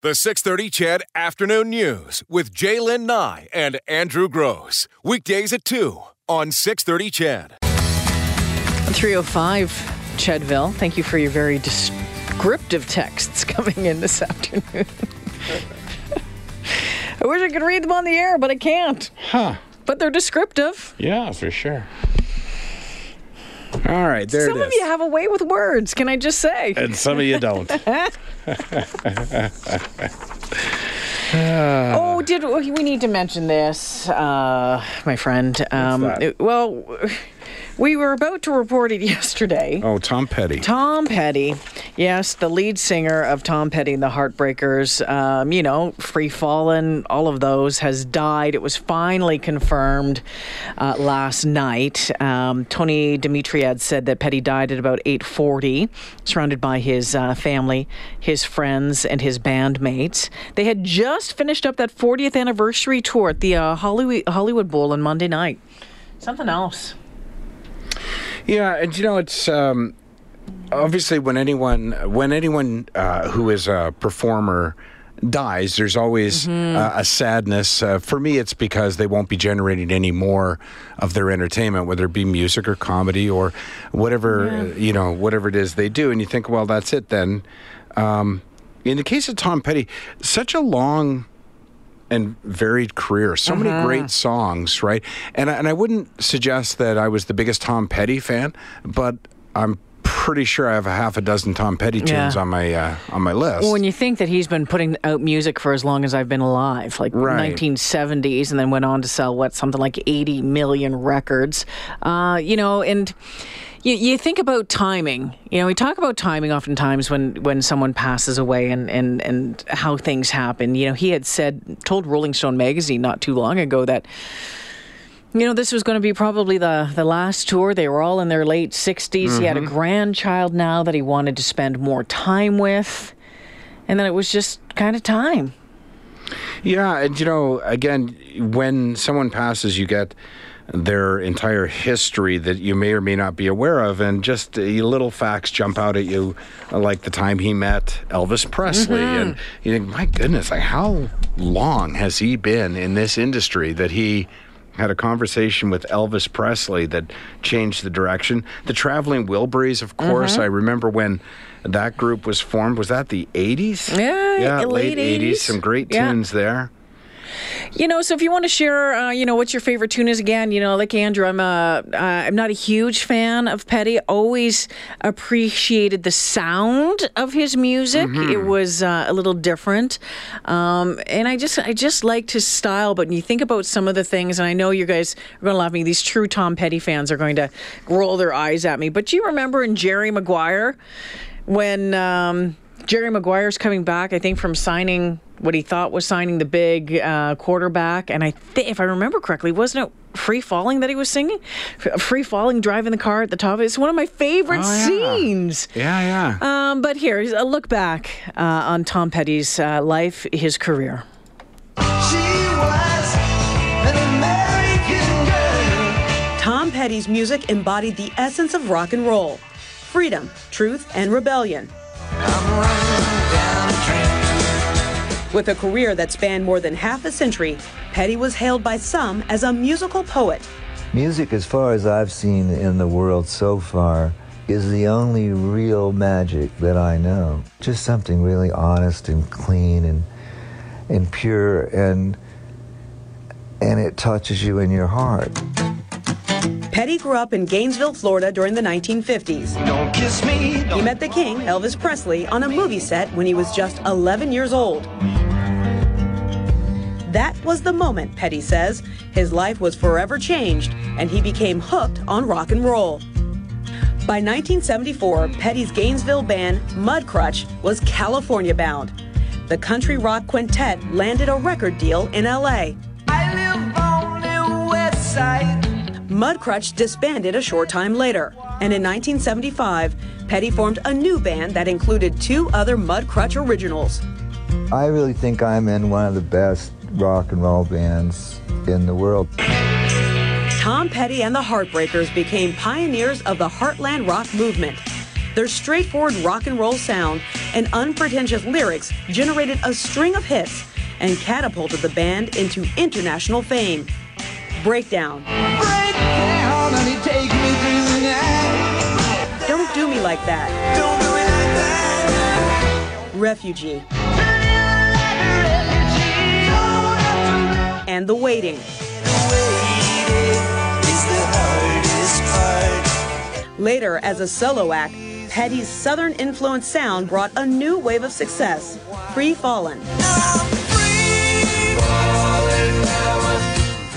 The 630 CHED Afternoon News with Jaylen Nye and Andrew Gross. Weekdays at 2 on 630 CHED. 305 Chadville. Thank you for your very descriptive texts coming in this afternoon. I wish I could read them on the air, but I can't. Huh. But they're descriptive. Yeah, for sure. All right, there Some it of you have a way with words, can I just say? and some of you don't. Oh, did we need to mention this, uh, my friend? Um, well, we were about to report it yesterday. oh, Tom Petty. Tom Petty, yes, the lead singer of Tom Petty and the Heartbreakers, um, you know, Free Fallin', all of those, has died. It was finally confirmed uh, last night. Um, Tony Dimitriades said that Petty died at about 8:40, surrounded by his uh, family, his friends, and his bandmates. They had just finished up that 40th anniversary tour at the uh, Hollywood Bowl on Monday night. Something else. Yeah, and you know it's um, obviously when anyone when anyone uh, who is a performer dies, there's always uh, a sadness. Uh, for me, it's because they won't be generating any more of their entertainment, whether it be music or comedy or whatever uh, you know, whatever it is they do. And you think, well, that's it then. Um, in the case of Tom Petty, such a long and varied career. So many uh-huh. great songs, right? And I, and I wouldn't suggest that I was the biggest Tom Petty fan, but I'm pretty sure I have a half a dozen Tom Petty tunes Yeah. on my uh, on my list. Well, when you think that he's been putting out music for as long as I've been alive, like Right. 1970s, and then went on to sell what something like 80 million records, uh, you know, and. You, you think about timing. You know, we talk about timing oftentimes when, when someone passes away and, and, and how things happen. You know, he had said, told Rolling Stone magazine not too long ago that you know, this was going to be probably the, the last tour. They were all in their late 60s. He had a grandchild now that he wanted to spend more time with. And then it was just kind of time. Yeah, and you know, again, when someone passes, you get their entire history that you may or may not be aware of, and just uh, little facts jump out at you, uh, like the time he met Elvis Presley, and you think, my goodness, like how long has he been in this industry that he had a conversation with Elvis Presley that changed the direction. The Traveling Wilburys, of course, mm-hmm. I remember when that group was formed. Was that the 80s? Yeah, yeah, late late 80s. Some great Yeah. tunes there. You know, so if you want to share, uh, you know, what your favorite tune is again, you know, like Andrew, I'm a, uh, I'm not a huge fan of Petty. Always appreciated the sound of his music. It was uh, a little different, um, and I just, I just liked his style. But when you think about some of the things, and I know you guys are going to laugh at me. These true Tom Petty fans are going to roll their eyes at me. But do you remember in Jerry Maguire when? Um, Jerry Maguire's coming back, I think, from signing what he thought was signing the big uh, quarterback. And I think, if I remember correctly, wasn't it Free Falling that he was singing? F- Free Falling, driving the car at the top. It's one of my favorite Oh, yeah. scenes. Yeah, yeah. Um, but here, a look back uh, on Tom Petty's uh, life, his career. She was an American girl. Tom Petty's music embodied the essence of rock and roll freedom, truth, and rebellion. With a career that spanned more than half a century, Petty was hailed by some as a musical poet. Music, as far as I've seen in the world so far, is the only real magic that I know. Just something really honest and clean and and pure and and it touches you in your heart. Petty grew up in Gainesville, Florida during the 1950s. Don't kiss me. He met the king, Elvis Presley, on a movie set when he was just 11 years old. That was the moment, Petty says. His life was forever changed, and he became hooked on rock and roll. By 1974, Petty's Gainesville band, Mudcrutch, was California bound. The country rock quintet landed a record deal in LA. I live on the west side. Mudcrutch disbanded a short time later, and in 1975, Petty formed a new band that included two other Mudcrutch originals. I really think I'm in one of the best rock and roll bands in the world. Tom Petty and the Heartbreakers became pioneers of the Heartland rock movement. Their straightforward rock and roll sound and unpretentious lyrics generated a string of hits and catapulted the band into international fame. Breakdown. Break down, honey, take me through the night. Don't do me like that. Don't do it like that. Refugee. Don't have to And The Waiting. wait is the. Later, as a solo act, Petty's southern influenced sound brought a new wave of success. Free Fallin'.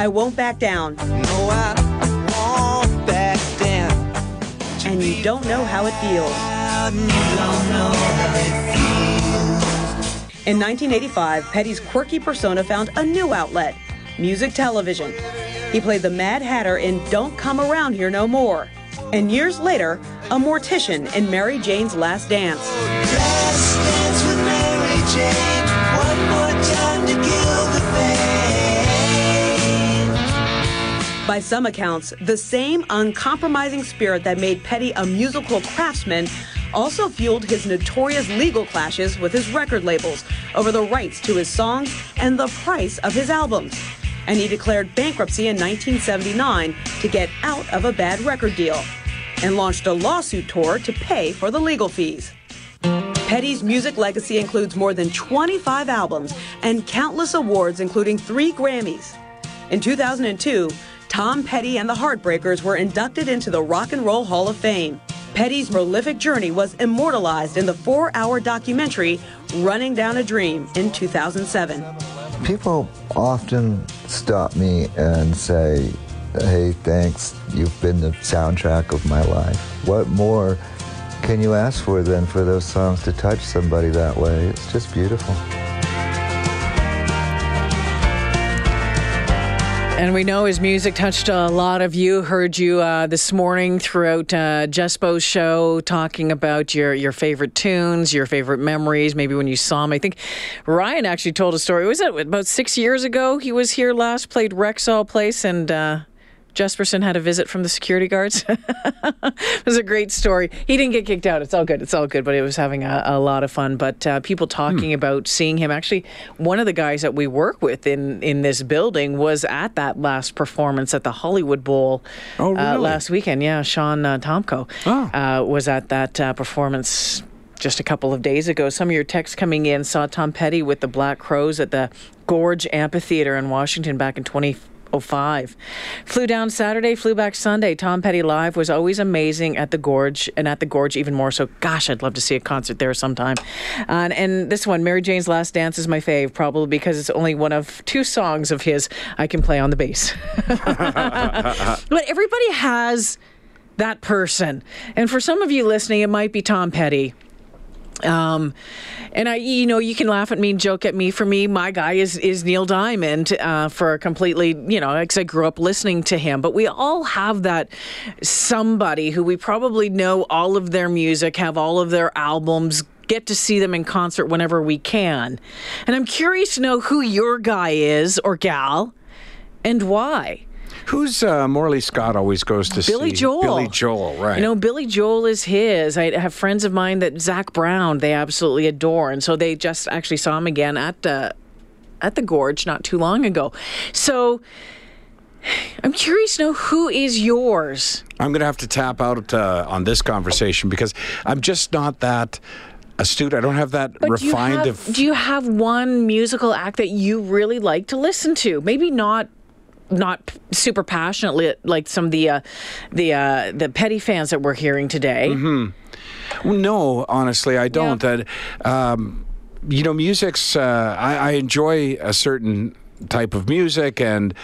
I Won't Back Down. No, I won't back down. And You Don't Know How It Feels. You don't know how it feels. In 1985, Petty's quirky persona found a new outlet music television. He played the Mad Hatter in Don't Come Around Here No More. And years later, a mortician in Mary Jane's Last Dance. Last dance By some accounts, the same uncompromising spirit that made Petty a musical craftsman also fueled his notorious legal clashes with his record labels over the rights to his songs and the price of his albums. And he declared bankruptcy in 1979 to get out of a bad record deal and launched a lawsuit tour to pay for the legal fees. Petty's music legacy includes more than 25 albums and countless awards, including three Grammys. In 2002, Tom Petty and the Heartbreakers were inducted into the Rock and Roll Hall of Fame. Petty's prolific journey was immortalized in the four hour documentary Running Down a Dream in 2007. People often stop me and say, Hey, thanks, you've been the soundtrack of my life. What more can you ask for than for those songs to touch somebody that way? It's just beautiful. And we know his music touched a lot of you. Heard you uh, this morning throughout uh, Jespo's show talking about your, your favorite tunes, your favorite memories, maybe when you saw him. I think Ryan actually told a story. Was it about six years ago he was here last, played Rexall Place, and uh, Jespersen had a visit from the security guards. it was a great story. He didn't get kicked out. It's all good. It's all good. But it was having a, a lot of fun. But uh, people talking about seeing him. Actually, one of the guys that we work with in in this building was at that last performance at the Hollywood Bowl Oh, uh, last weekend. Yeah, Sean uh, Tomko Oh. uh, was at that uh, performance just a couple of days ago. Some of your texts coming in saw Tom Petty with the Black Crowes at the Gorge Amphitheater in Washington back in 2005. Flew down Saturday, flew back Sunday. Tom Petty live was always amazing at the Gorge, and at the Gorge even more so. Gosh, I'd love to see a concert there sometime. Uh, and this one, Mary Jane's Last Dance, is my fave, probably because it's only one of two songs of his I can play on the bass. but everybody has that person. And for some of you listening, it might be Tom Petty. Um, and I, you know, you can laugh at me and joke at me. For me, my guy is is Neil Diamond uh, for a completely, you know, because I grew up listening to him. But we all have that somebody who we probably know all of their music, have all of their albums, get to see them in concert whenever we can. And I'm curious to know who your guy is or gal, and why. Who's uh, Morley Scott always goes to Billy see? Joel. Billy Joel, right. You know, Billy Joel is his. I have friends of mine that Zac Brown they absolutely adore, and so they just actually saw him again at the at the Gorge not too long ago. So I'm curious to know who is yours. I'm going to have to tap out uh, on this conversation because I'm just not that astute. I don't have that But do you refined have, of. do you have one musical act that you really like to listen to? Maybe not not super passionately like some of the uh, the uh, the petty fans that we're hearing today. No, honestly, I don't. That um, you know, music's. Uh, I, I enjoy a certain type of music, and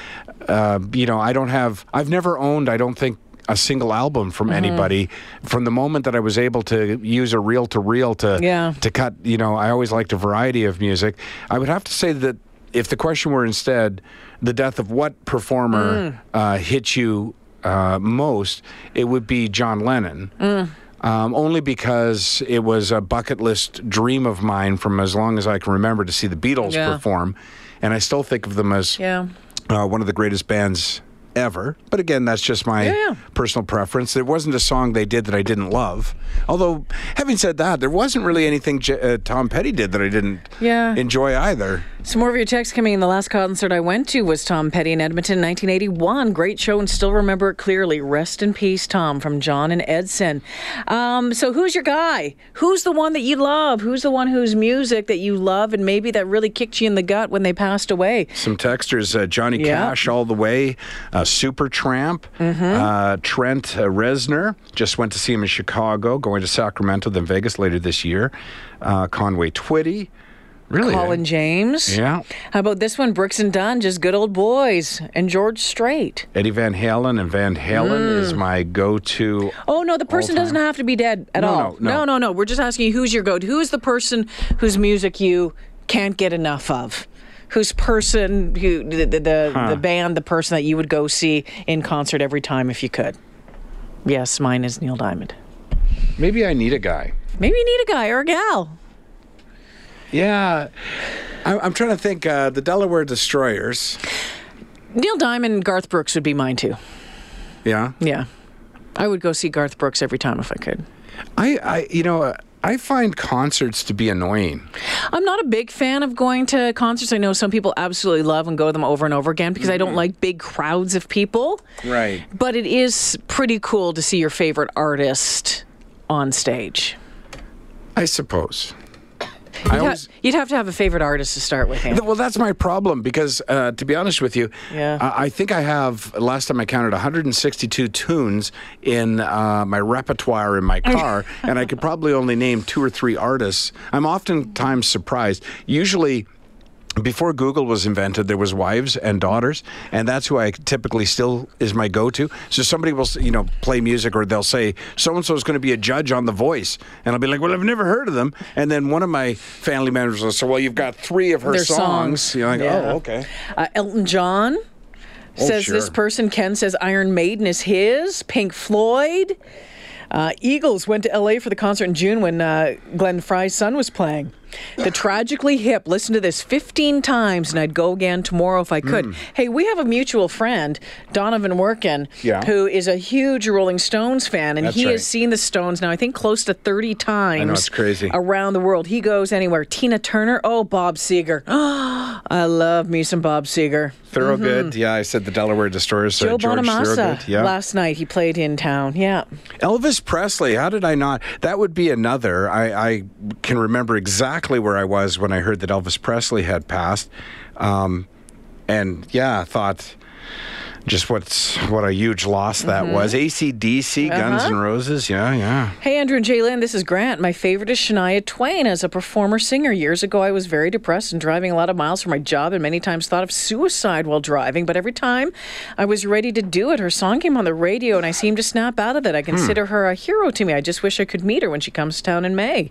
uh, you know, I don't have. I've never owned. I don't think. A single album from Mm-hmm. anybody. From the moment that I was able to use a reel to reel to Yeah. to cut, you know, I always liked a variety of music. I would have to say that if the question were instead the death of what performer Mm. uh, hit you uh, most, it would be John Lennon. Mm. Um, only because it was a bucket list dream of mine from as long as I can remember to see the Beatles Yeah. perform, and I still think of them as Yeah. uh, one of the greatest bands ever. But again, that's just my Yeah, yeah. personal preference. There wasn't a song they did that I didn't love. Although, having said that, there wasn't really anything J- uh, Tom Petty did that I didn't Yeah. enjoy either. Some more of your texts coming in. The last concert I went to was Tom Petty in Edmonton, 1981. Great show and still remember it clearly. Rest in peace, Tom, from John and Edson. Um, so, who's your guy? Who's the one that you love? Who's the one whose music that you love and maybe that really kicked you in the gut when they passed away? Some texters, uh, Johnny. Cash all the way, uh, Supertramp, Mm-hmm. uh, Trent uh, Reznor, just went to see him in Chicago, going to Sacramento, then Vegas later this year. Uh, Conway Twitty, really? eh? Colin James. Yeah. How about this one? Brooks and Dunn, just good old boys. And George Strait. Eddie Van Halen, and Van Halen is my go-to. Oh no, the person doesn't have to be dead at No, all. no, no. no, no, no. We're just asking you who's your go-to. Who is the person whose music you can't get enough of? Whose person, who the the, the, the band, the person that you would go see in concert every time if you could? Yes, mine is Neil Diamond. Maybe I need a guy. Maybe you need a guy or a gal. Yeah, I, I'm trying to think. Uh, the Delaware Destroyers. Neil Diamond and Garth Brooks would be mine too. Yeah, Yeah, I would go see Garth Brooks every time if I could. I, I, you know, uh, I find concerts to be annoying. I'm not a big fan of going to concerts. I know some people absolutely love and go to them over and over again because I don't mm-hmm. like big crowds of people. Right. But it is pretty cool to see your favorite artist on stage. I suppose. You'd, I ha- you'd have to have a favorite artist to start with. Andy. well, that's my problem because, uh, to be honest with you, Yeah. I, I think I have last time I counted 162 tunes in uh, my repertoire in my car, and I could probably only name two or three artists. I'm oftentimes surprised. Usually. Before Google was invented, there was wives and daughters, and that's who I typically still is my go-to. So somebody will, you know, play music, or they'll say so and so is going to be a judge on The Voice, and I'll be like, well, I've never heard of them. And then one of my family members will say, well, you've got three of her Their songs. songs. You're like, Yeah. oh, okay. Uh, Elton John says this person. Ken says Iron Maiden is his. Pink Floyd. Uh, Eagles went to LA for the concert in June when uh, Glenn Frey's son was playing. The Tragically Hip, listen to this 15 times, and I'd go again tomorrow if I could. Hey, we have a mutual friend, Donovan Workin, Yeah. who is a huge Rolling Stones fan, and That's he right. has seen the Stones now, I think, close to 30 times it's crazy. around the world. He goes anywhere. Tina Turner, oh, Bob Seger. I love me some Bob Seger. Thorogood. Yeah, I said the Delaware Destroyers. Mm-hmm. Joe uh, George Bonamassa Yeah. last night. He played in town. Yeah. Elvis Presley. How did I not? That would be another. I, I can remember exactly where I was when I heard that Elvis Presley had passed, um, and yeah, thought just what's what a huge loss that Mm-hmm. was. ACDC, Guns Uh-huh. N' Roses. Yeah, yeah. Hey, Andrew and Jalen, this is Grant. My favorite is Shania Twain as a performer singer. Years ago, I was very depressed and driving a lot of miles for my job, and many times thought of suicide while driving. But every time I was ready to do it, her song came on the radio, and I seemed to snap out of it. I consider her a hero to me. I just wish I could meet her when she comes to town in May.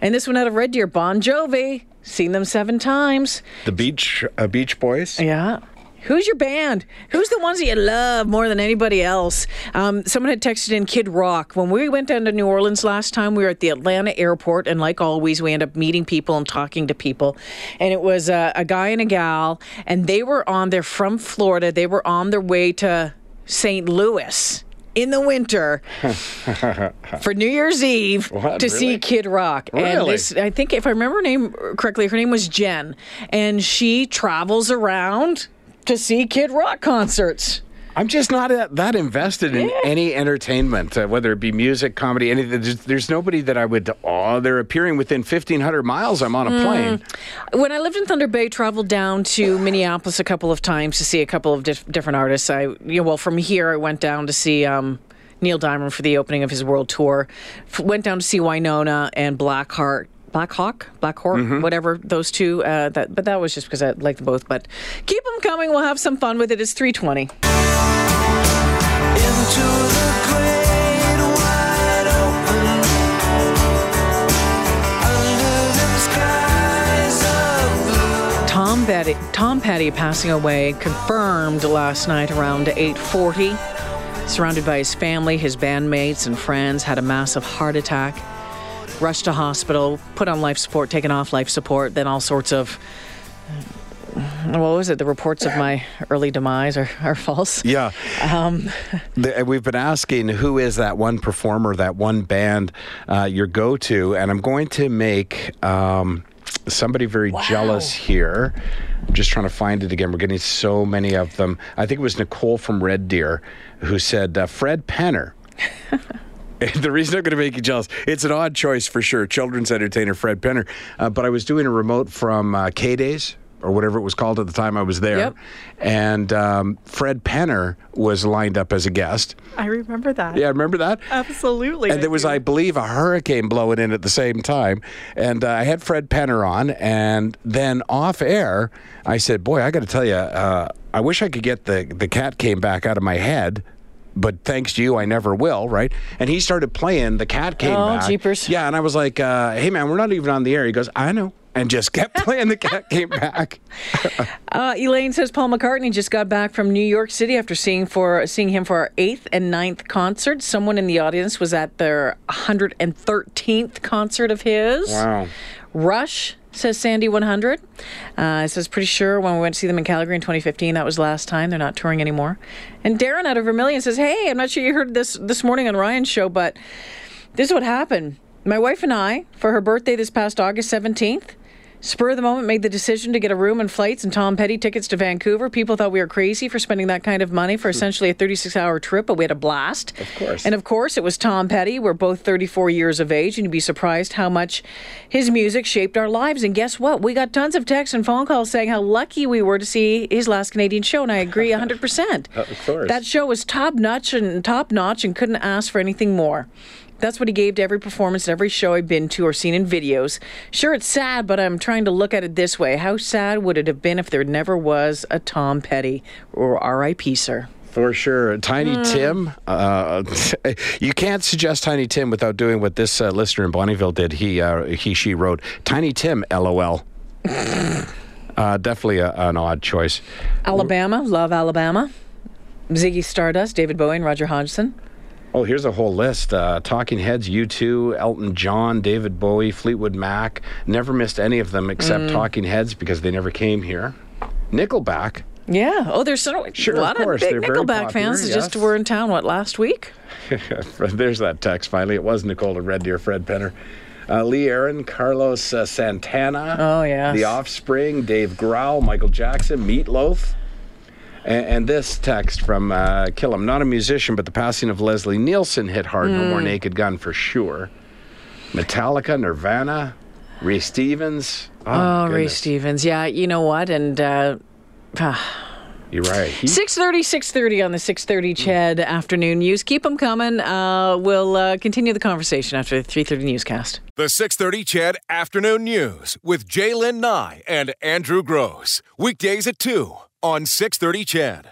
And this one out of Red Deer, Bon Jovi. Seen them seven times. The Beach uh, Beach Boys. Yeah. Who's your band? Who's the ones that you love more than anybody else? Um, someone had texted in Kid Rock. When we went down to New Orleans last time, we were at the Atlanta airport, and like always, we end up meeting people and talking to people. And it was uh, a guy and a gal, and they were on, they're from Florida, they were on their way to St. Louis. In the winter for New Year's Eve What, to see? Kid Rock. And Really? this I think if I remember her name correctly, her name was Jen. And she travels around to see Kid Rock concerts. I'm just not that invested in any entertainment, uh, whether it be music, comedy, anything. There's, there's nobody that I would. Oh, they're appearing within 1,500 miles. I'm on a plane. When I lived in Thunder Bay, traveled down to Minneapolis a couple of times to see a couple of dif- different artists. I, you know, well, from here I went down to see um, Neil Diamond for the opening of his world tour. F- went down to see Wynonna and Blackheart. Black Hawk, Black Hawk, Mm-hmm. whatever those two. Uh, that, but that was just because I like them both. But keep them coming. We'll have some fun with it. It's three twenty. Into the great wide open, under them skies of blue. Tom Petty, Tom Petty passing away, confirmed last night around 8:40. Surrounded by his family, his bandmates, and friends, had a massive heart attack. Rushed to hospital, put on life support, taken off life support, then all sorts of what was it? The reports of my early demise are, are false. Yeah. Um, the, we've been asking who is that one performer, that one band, uh, your go to, and I'm going to make um, somebody very wow. jealous here. I'm just trying to find it again. We're getting so many of them. I think it was Nicole from Red Deer who said uh, Fred Penner. the reason I'm going to make you jealous, it's an odd choice for sure. Children's entertainer Fred Penner. Uh, but I was doing a remote from uh, K Days or whatever it was called at the time I was there. Yep. And um, Fred Penner was lined up as a guest. I remember that. Yeah, remember that? Absolutely. And I there was. I believe, a hurricane blowing in at the same time. And uh, I had Fred Penner on. And then off air, I said, Boy, I got to tell you, uh, I wish I could get the, the cat came back out of my head but thanks to you, I never will, right? And he started playing. The cat came oh, back. jeepers. Yeah, and I was like, uh, hey, man, we're not even on the air. He goes, I know and just kept playing. The cat came back. uh, Elaine says Paul McCartney just got back from New York City after seeing for seeing him for our eighth and ninth concert. Someone in the audience was at their 113th concert of his. Wow. Rush says Sandy 100. Uh, says pretty sure when we went to see them in Calgary in 2015, that was last time. They're not touring anymore. And Darren out of Vermilion says, "Hey, I'm not sure you heard this this morning on Ryan's show, but this is what happened." My wife and I, for her birthday this past August 17th, Spur of the moment made the decision to get a room and flights and Tom Petty tickets to Vancouver. People thought we were crazy for spending that kind of money for hmm. essentially a 36 hour trip, but we had a blast. Of course. And of course, it was Tom Petty. We're both 34 years of age, and you'd be surprised how much his music shaped our lives. And guess what? We got tons of texts and phone calls saying how lucky we were to see his last Canadian show, and I agree 100%. of course. That show was top notch and top notch and couldn't ask for anything more. That's what he gave to every performance, every show I've been to or seen in videos. Sure, it's sad, but I'm trying to look at it this way. How sad would it have been if there never was a Tom Petty or R.I.P., sir? For sure. Tiny mm. Tim, uh, you can't suggest Tiny Tim without doing what this uh, listener in Bonnyville did. He, uh, he, she wrote, Tiny Tim, LOL. Uh, definitely a, an odd choice. Alabama, love Alabama. Ziggy Stardust, David Bowie, and Roger Hodgson. Oh, here's a whole list. Uh, Talking Heads, U2, Elton John, David Bowie, Fleetwood Mac. Never missed any of them except mm. Talking Heads because they never came here. Nickelback. Yeah. Oh, there's so, sure, a lot of, course. of big They're Nickelback fans yes. just were in town, what, last week? there's that text finally. It was Nicole to Red Deer, Fred Penner. Uh, Lee Aaron, Carlos uh, Santana. Oh, yeah. The Offspring, Dave Grohl, Michael Jackson, Meatloaf. And, and this text from uh, Killam, not a musician, but the passing of Leslie Nielsen hit hard. Mm. No more. Naked Gun for sure. Metallica, Nirvana, Ray Stevens. Oh, oh Ray Stevens. Yeah, you know what? And. Uh, You're right. He- 6.30, 6.30 on the 6.30 CHED afternoon news. Keep them coming. Uh, we'll uh, continue the conversation after the 3.30 newscast. The 6.30 CHED afternoon news with Jaylen Nye and Andrew Gross. Weekdays at 2 on 630 CHED.